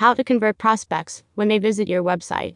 How to convert prospects when they visit your website.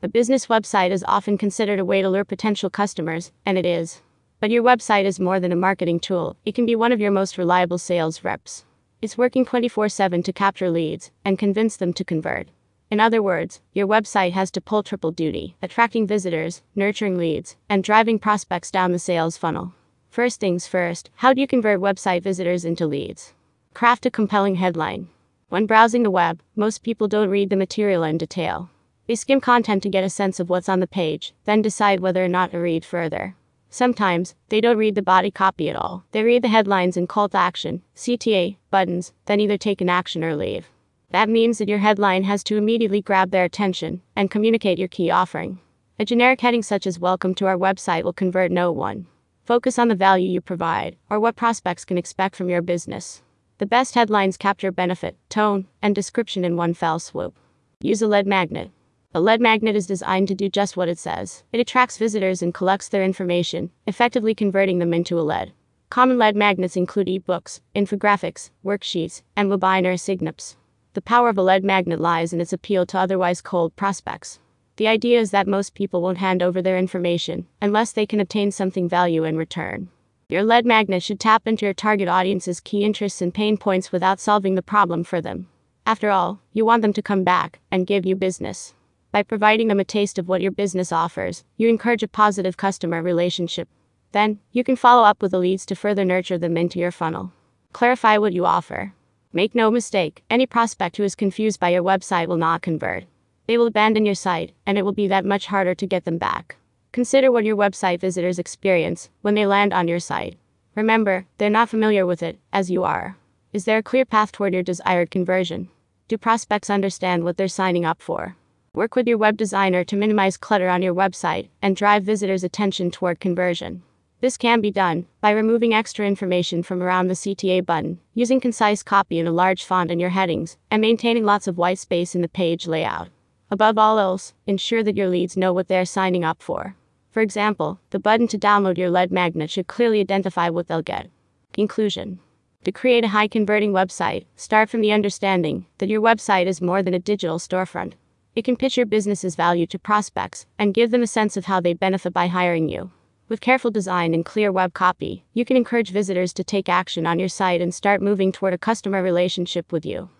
A business website is often considered a way to lure potential customers, and it is. But your website is more than a marketing tool, it can be one of your most reliable sales reps. It's working 24 7 to capture leads and convince them to convert. In other words, your website has to pull triple duty attracting visitors, nurturing leads, and driving prospects down the sales funnel. First things first, how do you convert website visitors into leads? Craft a compelling headline. When browsing the web, most people don't read the material in detail. They skim content to get a sense of what's on the page, then decide whether or not to read further. Sometimes, they don't read the body copy at all. They read the headlines and call to action, CTA, buttons, then either take an action or leave. That means that your headline has to immediately grab their attention and communicate your key offering. A generic heading such as Welcome to our website will convert no one. Focus on the value you provide, or what prospects can expect from your business. The best headlines capture benefit, tone, and description in one fell swoop. Use a lead magnet. A lead magnet is designed to do just what it says. It attracts visitors and collects their information, effectively converting them into a lead. Common lead magnets include ebooks, infographics, worksheets, and webinar signups. The power of a lead magnet lies in its appeal to otherwise cold prospects. The idea is that most people won't hand over their information unless they can obtain something value in return. Your lead magnet should tap into your target audience's key interests and pain points without solving the problem for them. After all, you want them to come back and give you business. By providing them a taste of what your business offers, you encourage a positive customer relationship. Then, you can follow up with the leads to further nurture them into your funnel. Clarify what you offer. Make no mistake, any prospect who is confused by your website will not convert. They will abandon your site, and it will be that much harder to get them back. Consider what your website visitors experience when they land on your site. Remember, they're not familiar with it, as you are. Is there a clear path toward your desired conversion? Do prospects understand what they're signing up for? Work with your web designer to minimize clutter on your website and drive visitors' attention toward conversion. This can be done by removing extra information from around the CTA button, using concise copy in a large font in your headings, and maintaining lots of white space in the page layout. Above all else, ensure that your leads know what they're signing up for. For example, the button to download your lead magnet should clearly identify what they'll get. Conclusion To create a high converting website, start from the understanding that your website is more than a digital storefront. It can pitch your business's value to prospects and give them a sense of how they benefit by hiring you. With careful design and clear web copy, you can encourage visitors to take action on your site and start moving toward a customer relationship with you.